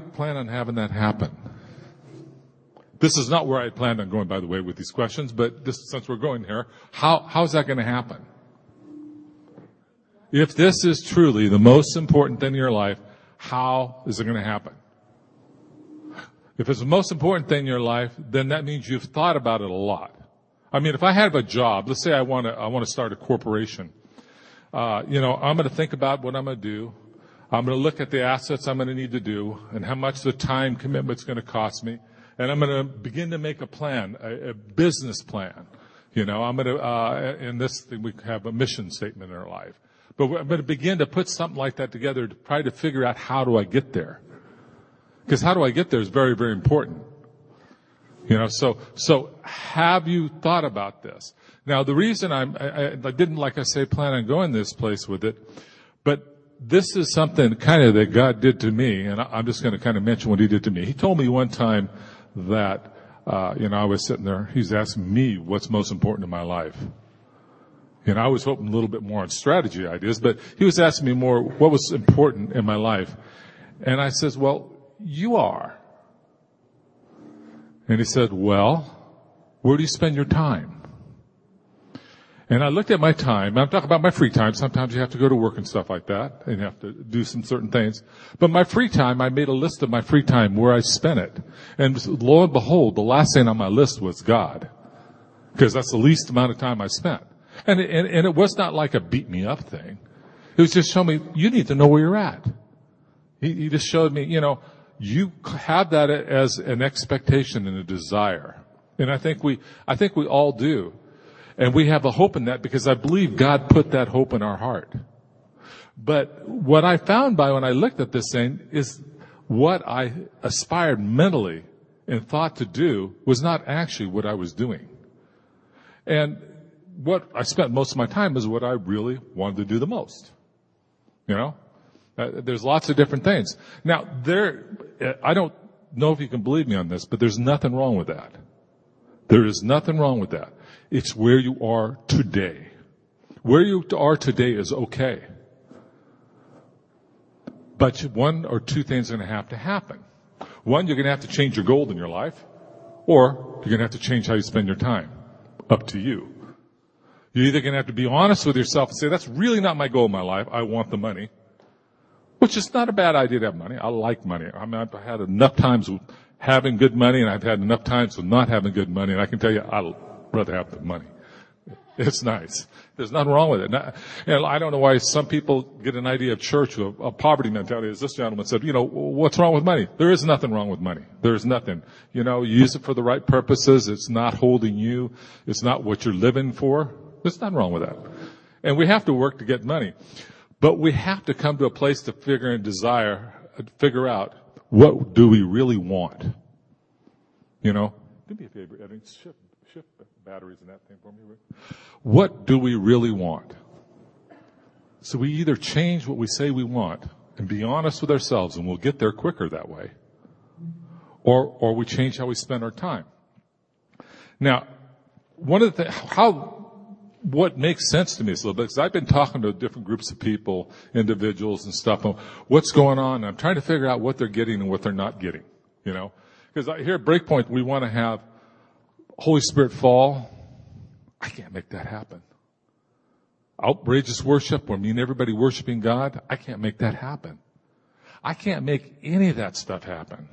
plan on having that happen? This is not where I planned on going, by the way, with these questions, but this, since we're going here, how, how's that going to happen? If this is truly the most important thing in your life, how is it going to happen? If it's the most important thing in your life, then that means you've thought about it a lot. I mean, if I have a job, let's say I want to, I want to start a corporation. Uh, you know, I'm going to think about what I'm going to do. I'm going to look at the assets I'm going to need to do and how much the time commitment's going to cost me. And I'm going to begin to make a plan, a, business plan. You know, I'm going to, uh, in this thing, we have a mission statement in our life. But I'm going to begin to put something like that together to try to figure out how do I get there. Because how do I get there is very, very important. You know, so, so have you thought about this? Now the reason I didn't, like I say, plan on going this place with it, but this is something kind of that God did to me, and I'm just going to kind of mention what He did to me. He told me one time that, uh, you know, I was sitting there, He's asking me what's most important in my life. And I was hoping a little bit more on strategy ideas, but He was asking me more what was important in my life. And I says, well, you are. And He said, well, where do you spend your time? And I looked at my time. I'm talking about my free time. Sometimes you have to go to work and stuff like that, and you have to do some certain things. But my free time, I made a list of my free time where I spent it. And lo and behold, the last thing on my list was God. Because that's the least amount of time I spent. And, and, and it was not like a beat me up thing. It was just showing me, you need to know where you're at. He, he just showed me, you know, you have that as an expectation and a desire. And I think we, I think we all do. And we have a hope in that because I believe God put that hope in our heart. But what I found by when I looked at this thing is what I aspired mentally and thought to do was not actually what I was doing. And what I spent most of my time is what I really wanted to do the most. You know? Uh, there's lots of different things. Now, there, I don't know if you can believe me on this, but there's nothing wrong with that. There is nothing wrong with that. It's where you are today. Where you are today is okay. But one or two things are going to have to happen. One, you're going to have to change your goal in your life, or you're going to have to change how you spend your time. Up to you. You're either going to have to be honest with yourself and say, that's really not my goal in my life. I want the money. Which is not a bad idea to have money. I like money. I mean, I've had enough times with having good money and I've had enough times with not having good money and I can tell you, I rather have the money. It's nice. There's nothing wrong with it. And I don't know why some people get an idea of church, of, a poverty mentality. As this gentleman said, you know, what's wrong with money? There is nothing wrong with money. There is nothing. You know, you use it for the right purposes. It's not holding you. It's not what you're living for. There's nothing wrong with that. And we have to work to get money. But we have to come to a place to figure and desire, uh, figure out what do we really want? You know? Do me a favor, Eddie. Shift batteries in that thing for me. What do we really want? So we either change what we say we want and be honest with ourselves and we'll get there quicker that way. Or, or we change how we spend our time. Now, one of the things, how, what makes sense to me is a little bit, because I've been talking to different groups of people, individuals and stuff, what's going on, I'm trying to figure out what they're getting and what they're not getting, you know? Because here at Breakpoint, we want to have Holy Spirit fall. I can't make that happen. Outrageous worship, or mean everybody worshiping God, I can't make that happen. I can't make any of that stuff happen.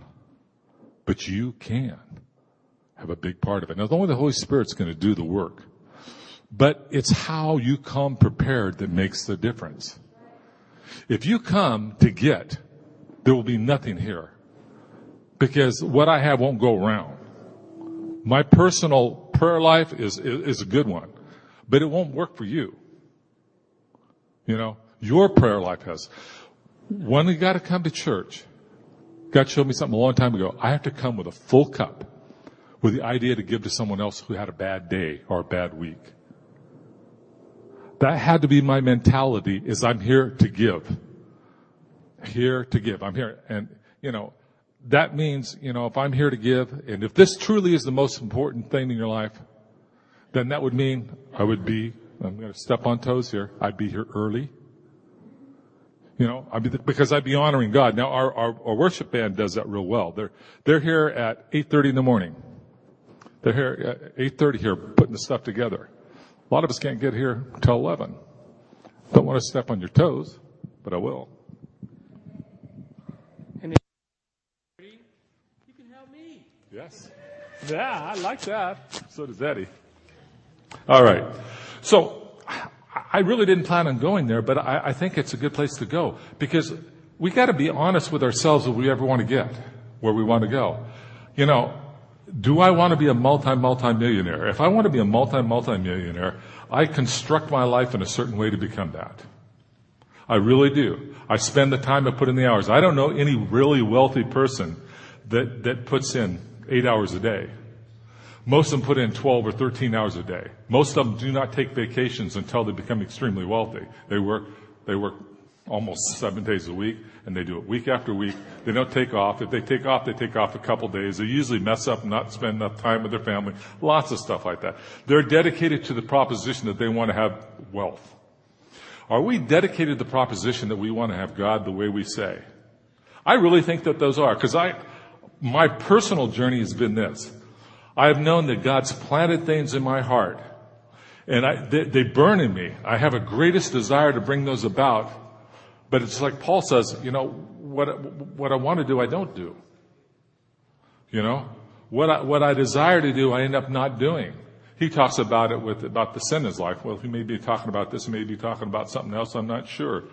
But you can have a big part of it. Now, only the Holy Spirit's going to do the work. But it's how you come prepared that makes the difference. If you come to get, there will be nothing here. Because what I have won't go around. My personal prayer life is, is, is a good one, but it won't work for you. You know, your prayer life has. When you gotta come to church, God showed me something a long time ago. I have to come with a full cup with the idea to give to someone else who had a bad day or a bad week. That had to be my mentality is I'm here to give. Here to give. I'm here. And, you know, that means, you know, if I'm here to give, and if this truly is the most important thing in your life, then that would mean I would be, I'm going to step on toes here, I'd be here early. You know, I mean, because I'd be honoring God. Now our, our, our worship band does that real well. They're, they're here at 8.30 in the morning. They're here at 8.30 here putting the stuff together. A lot of us can't get here till 11. Don't want to step on your toes, but I will. And if you can help me. Yes. Yeah, I like that. So does Eddie. All right. So I really didn't plan on going there, but I, I think it's a good place to go because we got to be honest with ourselves if we ever want to get where we want to go. You know, do I want to be a multi multi millionaire? If I want to be a multi multi millionaire, I construct my life in a certain way to become that. I really do. I spend the time I put in the hours. I don't know any really wealthy person that, that puts in eight hours a day. Most of them put in 12 or 13 hours a day. Most of them do not take vacations until they become extremely wealthy. They work, they work almost seven days a week and they do it week after week. They don't take off. If they take off, they take off a couple days. They usually mess up, not spend enough time with their family. Lots of stuff like that. They're dedicated to the proposition that they want to have wealth. Are we dedicated to the proposition that we want to have God the way we say? I really think that those are, because I, my personal journey has been this. I have known that God's planted things in my heart and I, they, they burn in me. I have a greatest desire to bring those about. But it's like Paul says, you know, what, what I want to do, I don't do. You know, what I, what I desire to do, I end up not doing. He talks about it with, about the sin in his life. Well, he may be talking about this, he may be talking about something else, I'm not sure.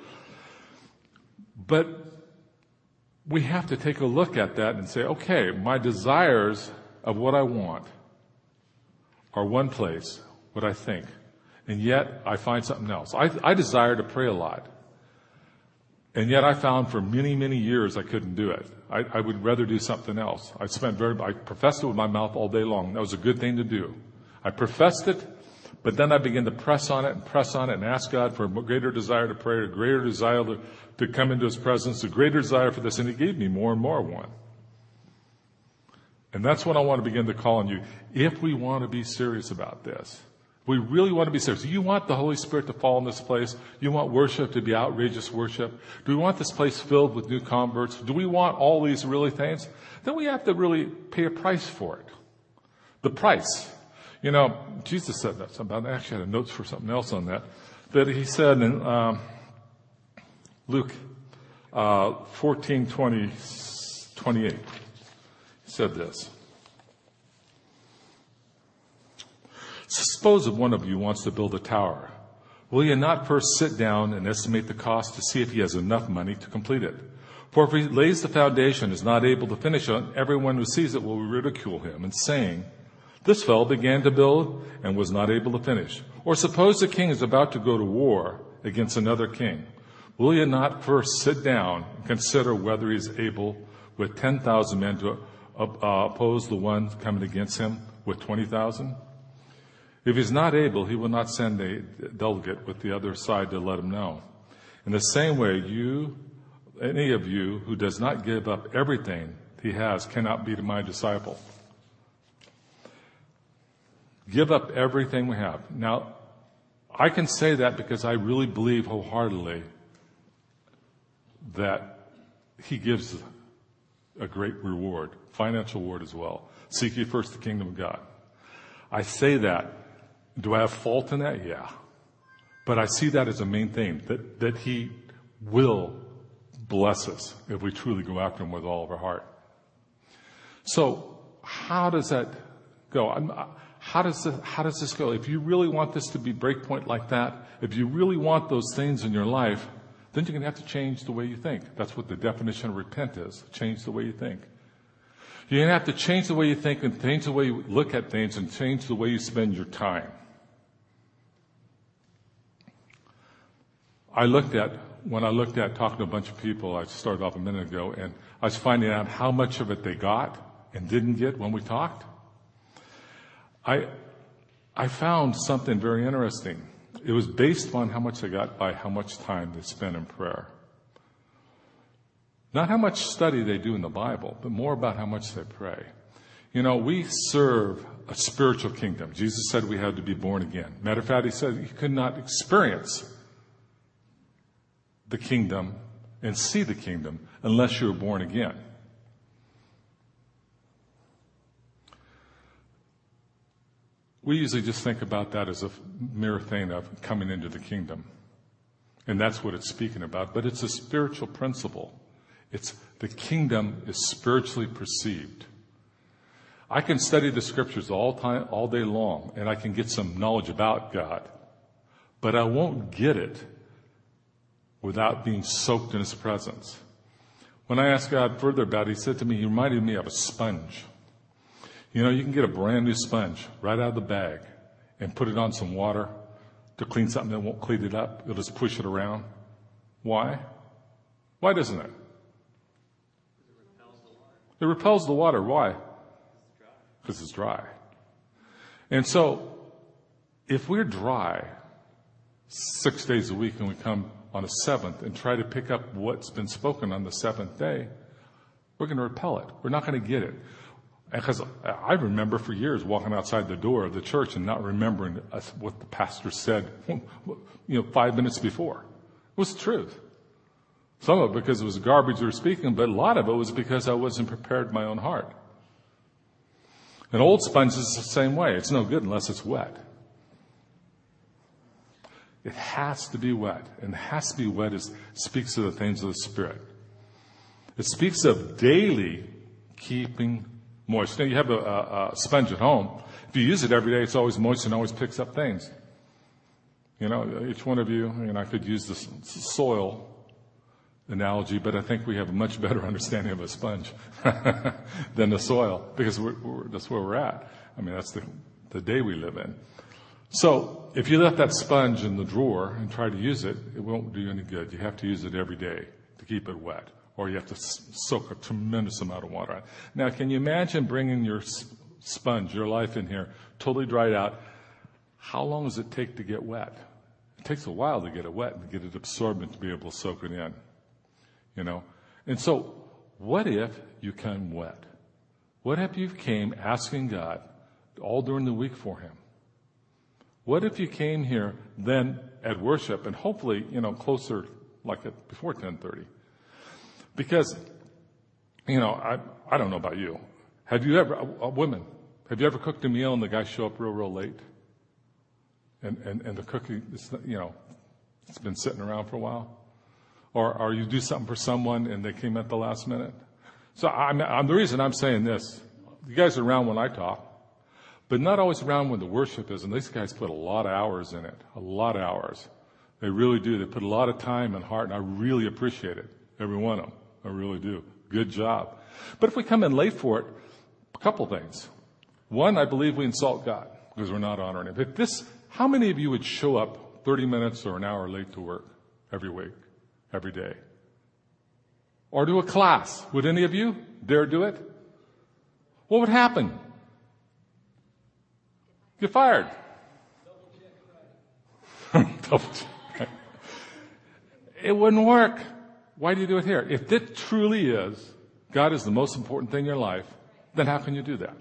But we have to take a look at that and say, okay, my desires of what I want are one place, what I think, and yet I find something else. I, I desire to pray a lot. And yet I found for many, many years I couldn't do it. I, I would rather do something else. I spent very, I professed it with my mouth all day long. That was a good thing to do. I professed it, but then I began to press on it and press on it and ask God for a greater desire to pray, a greater desire to, to come into His presence, a greater desire for this, and He gave me more and more one. And that's what I want to begin to call on you. If we want to be serious about this, we really want to be serious. You want the Holy Spirit to fall in this place? You want worship to be outrageous worship? Do we want this place filled with new converts? Do we want all these really things? Then we have to really pay a price for it. The price. You know, Jesus said that. Something. I actually had notes for something else on that. That he said in um, Luke uh, 14, 20, 28 said this. Suppose if one of you wants to build a tower, will you not first sit down and estimate the cost to see if he has enough money to complete it? For if he lays the foundation and is not able to finish it, everyone who sees it will ridicule him and saying, this fellow began to build and was not able to finish. Or suppose the king is about to go to war against another king. Will he not first sit down and consider whether he is able with 10,000 men to uh, oppose the one coming against him with 20,000? If he's not able, he will not send a delegate with the other side to let him know. In the same way, you, any of you who does not give up everything he has cannot be my disciple. Give up everything we have. Now, I can say that because I really believe wholeheartedly that he gives a great reward, financial reward as well. Seek ye first the kingdom of God. I say that. Do I have fault in that? Yeah. But I see that as a main thing, that, that he will bless us if we truly go after him with all of our heart. So, how does that go? I'm, how does this, how does this go? If you really want this to be breakpoint like that, if you really want those things in your life, then you're going to have to change the way you think. That's what the definition of repent is. Change the way you think. You're going to have to change the way you think and change the way you look at things and change the way you spend your time. I looked at, when I looked at talking to a bunch of people, I started off a minute ago, and I was finding out how much of it they got and didn't get when we talked. I, I found something very interesting. It was based on how much they got by how much time they spent in prayer. Not how much study they do in the Bible, but more about how much they pray. You know, we serve a spiritual kingdom. Jesus said we had to be born again. Matter of fact, he said he could not experience the kingdom and see the kingdom unless you were born again. We usually just think about that as a mere thing of coming into the kingdom. And that's what it's speaking about. But it's a spiritual principle. It's the kingdom is spiritually perceived. I can study the scriptures all time, all day long, and I can get some knowledge about God, but I won't get it without being soaked in His presence. When I asked God further about it, He said to me, He reminded me of a sponge. You know, you can get a brand new sponge right out of the bag and put it on some water to clean something that won't clean it up. You'll just push it around. Why? Why doesn't it? It repels the water. Why? Because it's dry. And so, if we're dry six days a week and we come on a seventh and try to pick up what's been spoken on the seventh day, we're going to repel it. We're not going to get it. Because I remember for years walking outside the door of the church and not remembering what the pastor said, you know, five minutes before. It was the truth. Some of it because it was garbage we were speaking, but a lot of it was because I wasn't prepared in my own heart. An old sponge is the same way. It's no good unless it's wet. It has to be wet. And it has to be wet it speaks of the things of the Spirit. It speaks of daily keeping moist. Now you have a, a, a, sponge at home. If you use it every day, it's always moist and always picks up things. You know, each one of you, and I could use the soil analogy, but I think we have a much better understanding of a sponge than the soil because we're, we're, that's where we're at. I mean, that's the, the day we live in. So if you left that sponge in the drawer and try to use it, it won't do you any good. You have to use it every day to keep it wet or you have to soak a tremendous amount of water. Now, can you imagine bringing your sponge, your life in here, totally dried out? How long does it take to get wet? It takes a while to get it wet and get it absorbed and to be able to soak it in. You know? And so, what if you came wet? What if you came asking God all during the week for Him? What if you came here then at worship and hopefully, you know, closer like before 1030? Because, you know, I, I don't know about you. Have you ever, uh, women, have you ever cooked a meal and the guy show up real, real late? And, and, and the cookie, you know, it's been sitting around for a while? Or, or you do something for someone and they came at the last minute? So I'm, I'm, the reason I'm saying this, you guys are around when I talk, but not always around when the worship is. And these guys put a lot of hours in it, a lot of hours. They really do. They put a lot of time and heart, and I really appreciate it, every one of them. I really do. Good job. But if we come in late for it, a couple things. One, I believe we insult God because we're not honoring Him. If this, how many of you would show up 30 minutes or an hour late to work every week, every day? Or to a class? Would any of you dare do it? What would happen? Get fired. Double check. it wouldn't work. Why do you do it here? If it truly is, God is the most important thing in your life, then how can you do that?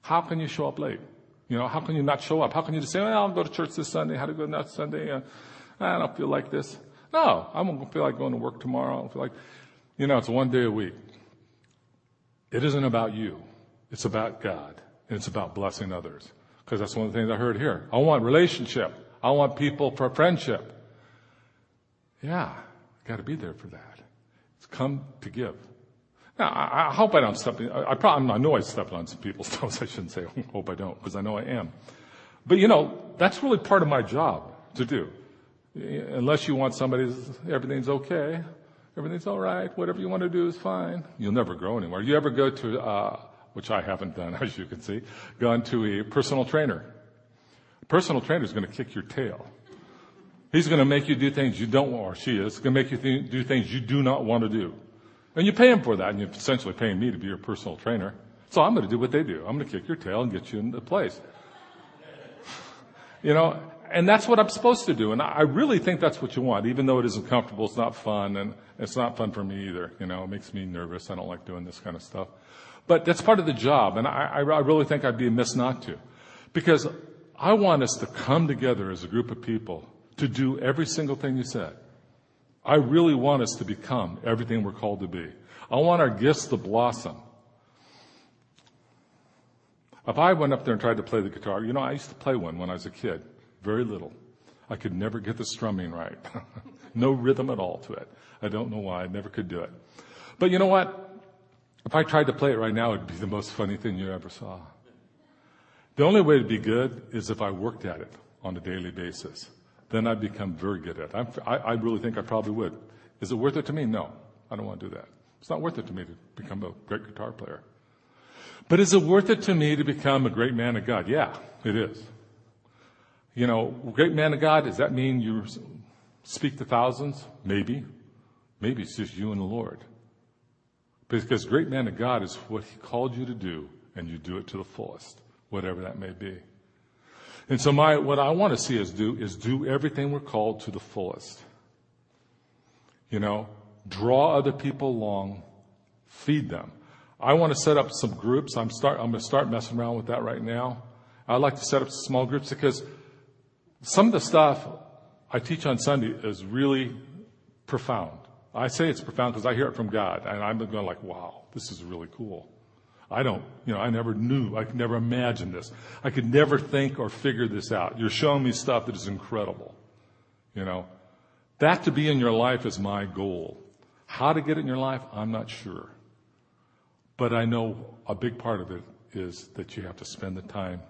How can you show up late? You know, how can you not show up? How can you just say, well, I'll go to church this Sunday. How to go next Sunday? Uh, I don't feel like this. No, I don't feel like going to work tomorrow. I don't feel like, you know, it's one day a week. It isn't about you. It's about God. And it's about blessing others. Because that's one of the things I heard here. I want relationship. I want people for friendship. Yeah. Got to be there for that. It's come to give. Now, I, I hope I don't step. I, I, probably, I know I stepped on some people's toes. I shouldn't say hope I don't, because I know I am. But you know, that's really part of my job to do. Unless you want somebody's everything's okay, everything's all right, whatever you want to do is fine. You'll never grow anywhere. You ever go to, uh, which I haven't done, as you can see, gone to a personal trainer. A personal trainer is going to kick your tail. He's going to make you do things you don't want, or she is, going to make you th- do things you do not want to do. And you pay him for that, and you're essentially paying me to be your personal trainer. So I'm going to do what they do. I'm going to kick your tail and get you into place. You know, and that's what I'm supposed to do. And I really think that's what you want, even though it isn't comfortable, it's not fun, and it's not fun for me either. You know, it makes me nervous. I don't like doing this kind of stuff. But that's part of the job, and I, I really think I'd be amiss not to. Because I want us to come together as a group of people to do every single thing you said. I really want us to become everything we're called to be. I want our gifts to blossom. If I went up there and tried to play the guitar, you know, I used to play one when I was a kid, very little. I could never get the strumming right. no rhythm at all to it. I don't know why. I never could do it. But you know what? If I tried to play it right now, it'd be the most funny thing you ever saw. The only way to be good is if I worked at it on a daily basis. Then I'd become very good at it. I, I really think I probably would. Is it worth it to me? No. I don't want to do that. It's not worth it to me to become a great guitar player. But is it worth it to me to become a great man of God? Yeah, it is. You know, great man of God, does that mean you speak to thousands? Maybe. Maybe it's just you and the Lord. Because great man of God is what he called you to do, and you do it to the fullest, whatever that may be. And so my, what I want to see us do is do everything we're called to the fullest. You know, draw other people along, feed them. I want to set up some groups. I'm start, I'm going to start messing around with that right now. I'd like to set up small groups because some of the stuff I teach on Sunday is really profound. I say it's profound because I hear it from God and I'm going like, wow, this is really cool. I don't, you know, I never knew, I could never imagine this. I could never think or figure this out. You're showing me stuff that is incredible. You know, that to be in your life is my goal. How to get it in your life, I'm not sure. But I know a big part of it is that you have to spend the time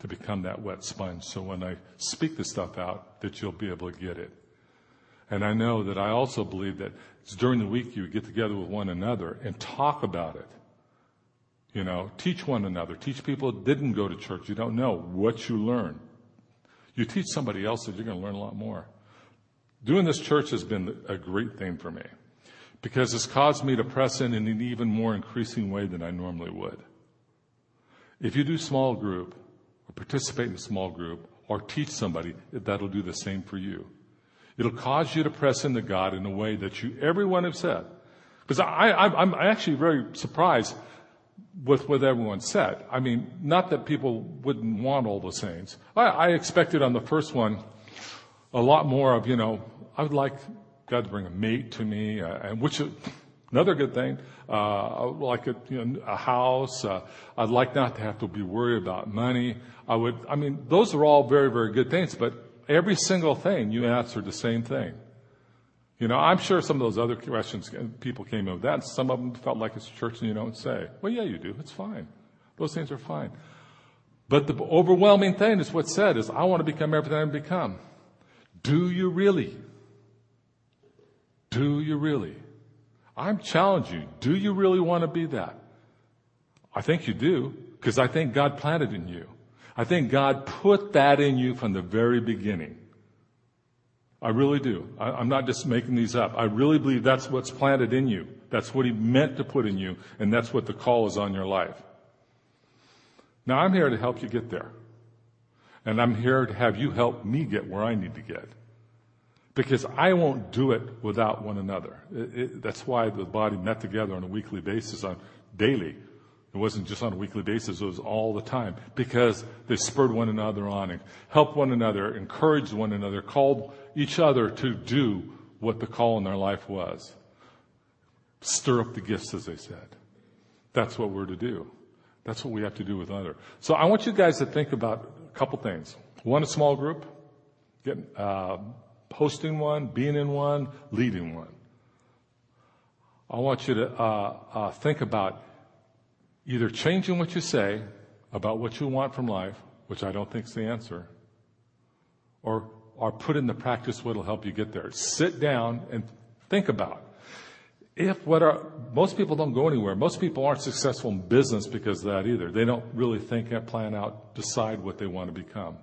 to become that wet sponge. So when I speak this stuff out, that you'll be able to get it. And I know that I also believe that it's during the week you get together with one another and talk about it. You know, teach one another. Teach people that didn't go to church. You don't know what you learn. You teach somebody else that you're going to learn a lot more. Doing this church has been a great thing for me because it's caused me to press in in an even more increasing way than I normally would. If you do small group or participate in a small group or teach somebody, that'll do the same for you. It'll cause you to press into God in a way that you, everyone have said. Because I, I, I'm actually very surprised with what everyone said. I mean, not that people wouldn't want all the saints. I, I expected on the first one a lot more of, you know, I would like God to bring a mate to me, uh, and which is another good thing. Uh, like a, you know, a house. Uh, I'd like not to have to be worried about money. I would. I mean, those are all very, very good things. But every single thing you answered the same thing. You know, I'm sure some of those other questions uh, people came in with that. Some of them felt like it's church and you don't say. Well, yeah, you do. It's fine. Those things are fine. But the overwhelming thing is what's said is, I want to become everything I become. Do you really? Do you really? I'm challenging you. Do you really want to be that? I think you do, because I think God planted in you. I think God put that in you from the very beginning. I really do. I, am not just making these up. I really believe that's what's planted in you. That's what He meant to put in you, and that's what the call is on your life. Now I'm here to help you get there. And I'm here to have you help me get where I need to get. Because I won't do it without one another. It, it, that's why the body met together on a weekly basis, on daily. It wasn't just on a weekly basis, it was all the time. Because they spurred one another on and helped one another, encouraged one another, called each other to do what the call in their life was. Stir up the gifts, as they said. That's what we're to do. That's what we have to do with other. So I want you guys to think about a couple things. One, a small group. Get, uh, hosting one, being in one, leading one. I want you to uh, uh, think about either changing what you say about what you want from life, which I don't think is the answer, or or put into practice what will help you get there. Sit down and think about. If what are most people don't go anywhere. Most people aren't successful in business because of that either. They don't really think and plan out, decide what they want to become.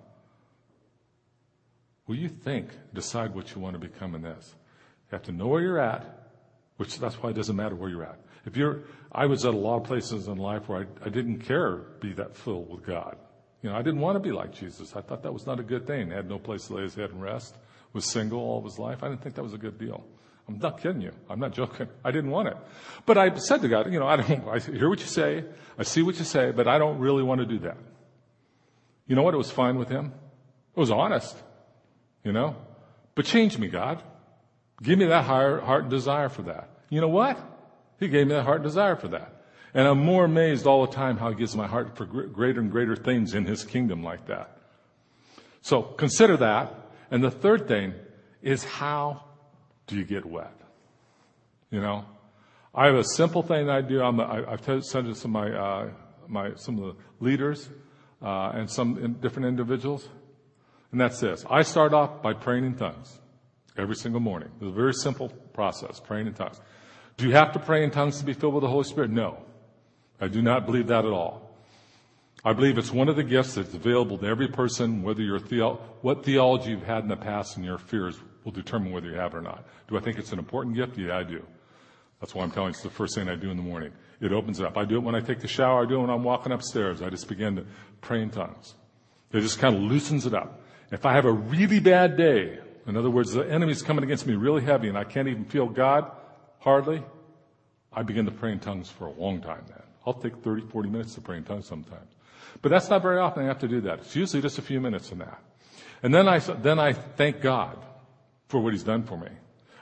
Will you think, decide what you want to become in this? You have to know where you're at, which that's why it doesn't matter where you're at. If you're, I was at a lot of places in life where I, I didn't care be that filled with God. You know, I didn't want to be like Jesus. I thought that was not a good thing. Had no place to lay his head and rest. Was single all of his life. I didn't think that was a good deal. I'm not kidding you. I'm not joking. I didn't want it. But I said to God, you know, I don't, I hear what you say. I see what you say, but I don't really want to do that. You know what? It was fine with him. It was honest you know? But change me, God. Give me that heart and desire for that. You know what? He gave me that heart desire for that. And I'm more amazed all the time how he gives my heart for greater and greater things in his kingdom like that. So consider that. And the third thing is how do you get wet? You know, I have a simple thing I do. I'm, I, have said to some of my, uh, my, some of the leaders, uh, and some in different individuals. And that's this. I start off by praying in tongues every single morning. It's a very simple process, praying in tongues. Do you have to pray in tongues to be filled with the Holy Spirit? No. I do not believe that at all. I believe it's one of the gifts that's available to every person, whether you're theo- what theology you've had in the past and your fears will determine whether you have it or not. Do I think it's an important gift? Yeah, I do. That's why I'm telling you it's the first thing I do in the morning. It opens it up. I do it when I take the shower. I do it when I'm walking upstairs. I just begin to pray in tongues. It just kind of loosens it up. If I have a really bad day, in other words, the enemy's coming against me really heavy and I can't even feel God, hardly, I begin to pray in tongues for a long time then. I'll take 30, 40 minutes to pray in tongues sometimes. But that's not very often I have to do that. It's usually just a few minutes in that. And then I, then I thank God for what He's done for me.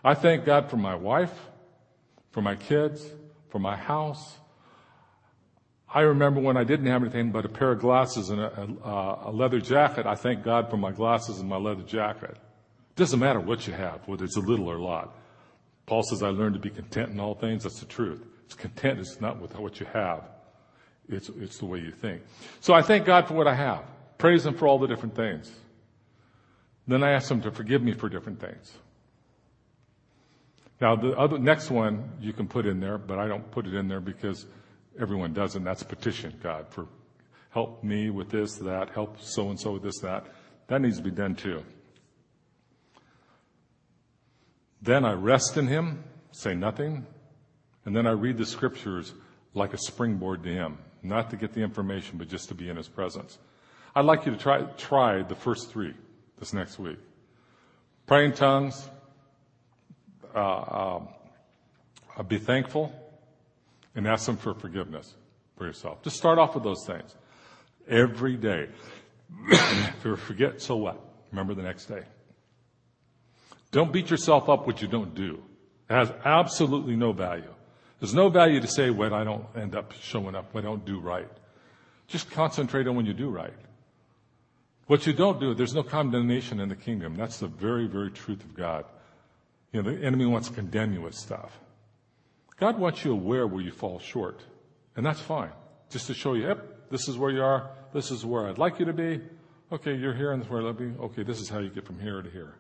I thank God for my wife, for my kids, for my house. I remember when I didn't have anything but a pair of glasses and a, a, a leather jacket. I thank God for my glasses and my leather jacket. It doesn't matter what you have, whether it's a little or a lot. Paul says, I learned to be content in all things. That's the truth. It's content is not with what you have. It's, it's the way you think. So I thank God for what I have. Praise Him for all the different things. Then I ask Him to forgive me for different things. Now the other, next one you can put in there, but I don't put it in there because everyone does and that's petition God for help me with this, that, help so and so with this, that. That needs to be done too. Then I rest in Him, say nothing, and then I read the scriptures like a springboard to Him, not to get the information, but just to be in His presence. I'd like you to try, try the first three this next week. Pray in tongues, uh, uh, be thankful, and ask Him for forgiveness for yourself. Just start off with those things every day. if you forget, so what? Remember the next day. Don't beat yourself up what you don't do. It has absolutely no value. There's no value to say when I don't end up showing up, when I don't do right. Just concentrate on when you do right. What you don't do, there's no condemnation in the kingdom. That's the very, very truth of God. You know, the enemy wants to condemn you with stuff. God wants you aware where you fall short. And that's fine. Just to show you, yep, this is where you are. This is where I'd like you to be. Okay, you're here and this is where I'd be. Okay, this is how you get from here to here.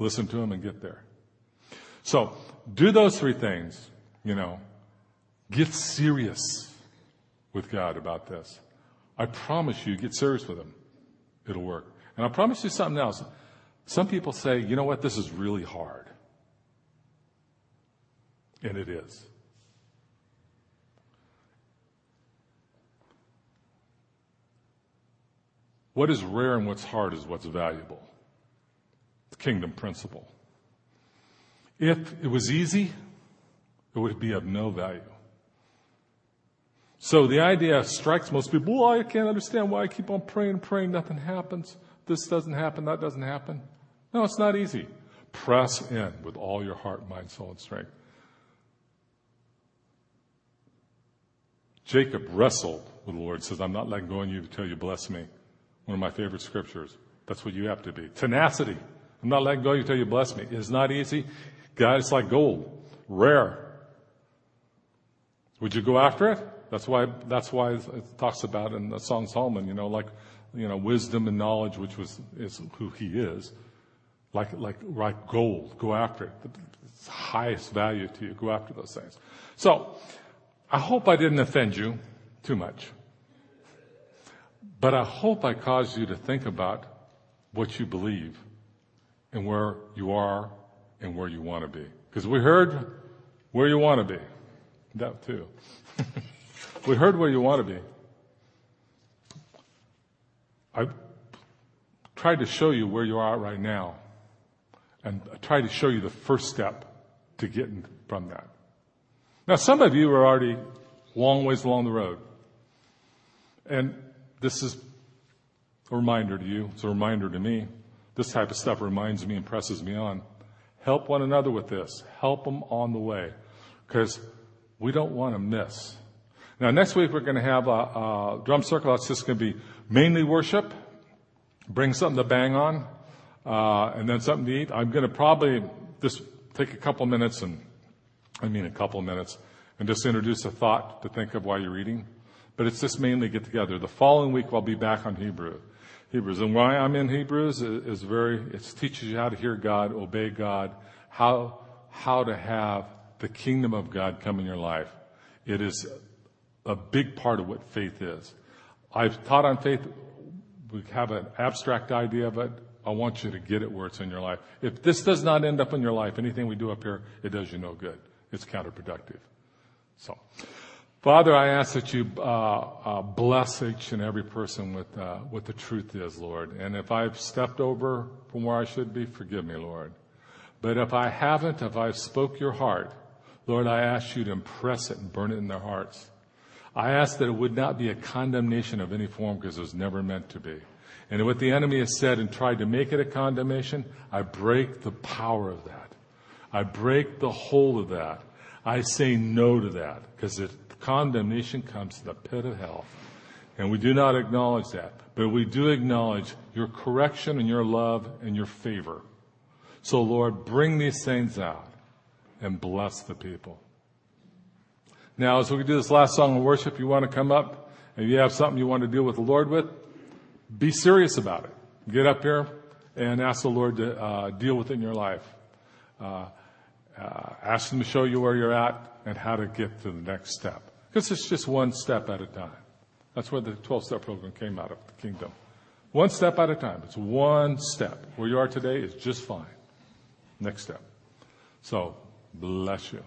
Listen to him and get there. So, do those three things, you know, Get serious with God about this. I promise you, get serious with Him. It'll work. And I promise you something else. Some people say, you know what, this is really hard. And it is. What is rare and what's hard is what's valuable. The kingdom principle. If it was easy, it would be of no value. So the idea strikes most people, well, I can't understand why I keep on praying and praying, nothing happens. This doesn't happen, that doesn't happen. No, it's not easy. Press in with all your heart, mind, soul, and strength. Jacob wrestled with the Lord, says, I'm not letting go of you until you bless me. One of my favorite scriptures. That's what you have to be. Tenacity. I'm not letting go until you bless me. It's not easy. God, it's like gold. Rare. Would you go after it? That's why, that's why it talks about in the Song Solomon, you know, like, you know, wisdom and knowledge, which was, is who he is. Like, like, like gold. Go after it. It's highest value to you. Go after those things. So, I hope I didn't offend you too much. But I hope I caused you to think about what you believe and where you are and where you want to be. Because we heard where you want to be. That too. We heard where you want to be. I tried to show you where you are right now and I tried to show you the first step to getting from that. Now, some of you are already long ways along the road. And this is a reminder to you. It's a reminder to me. This type of stuff reminds me and presses me on. Help one another with this. Help them on the way because we don't want to miss. Now, next week we're going to have a, a drum circle. It's just going to be mainly worship. Bring something to bang on, uh, and then something to eat. I'm going to probably just take a couple minutes and, I mean a couple minutes, and just introduce a thought to think of while you're eating. But it's just mainly get together. The following week I'll be back on Hebrew. Hebrews. And why I'm in Hebrews is, very, it teaches you how to hear God, obey God, how, how to have the kingdom of God come in your life. It is a big part of what faith is. I've taught on faith. We have an abstract idea of it. I want you to get it where it's in your life. If this does not end up in your life, anything we do up here, it does you no good. It's counterproductive. So, Father, I ask that you uh, uh, bless each and every person with uh, what the truth is, Lord. And if I've stepped over from where I should be, forgive me, Lord. But if I haven't, if I've spoke your heart, Lord, I ask you to impress it and burn it in their hearts. I ask that it would not be a condemnation of any form because it was never meant to be. And what the enemy has said and tried to make it a condemnation, I break the power of that. I break the hold of that. I say no to that because condemnation comes to the pit of hell. And we do not acknowledge that, but we do acknowledge your correction and your love and your favor. So Lord, bring these things out and bless the people. Now, as we do this last song of worship, you want to come up and you have something you want to deal with the Lord with, be serious about it. Get up here and ask the Lord to uh, deal with it in your life. Uh, uh, ask Him to show you where you're at and how to get to the next step. Because it's just one step at a time. That's where the 12 step program came out of the kingdom. One step at a time. It's one step. Where you are today is just fine. Next step. So, bless you.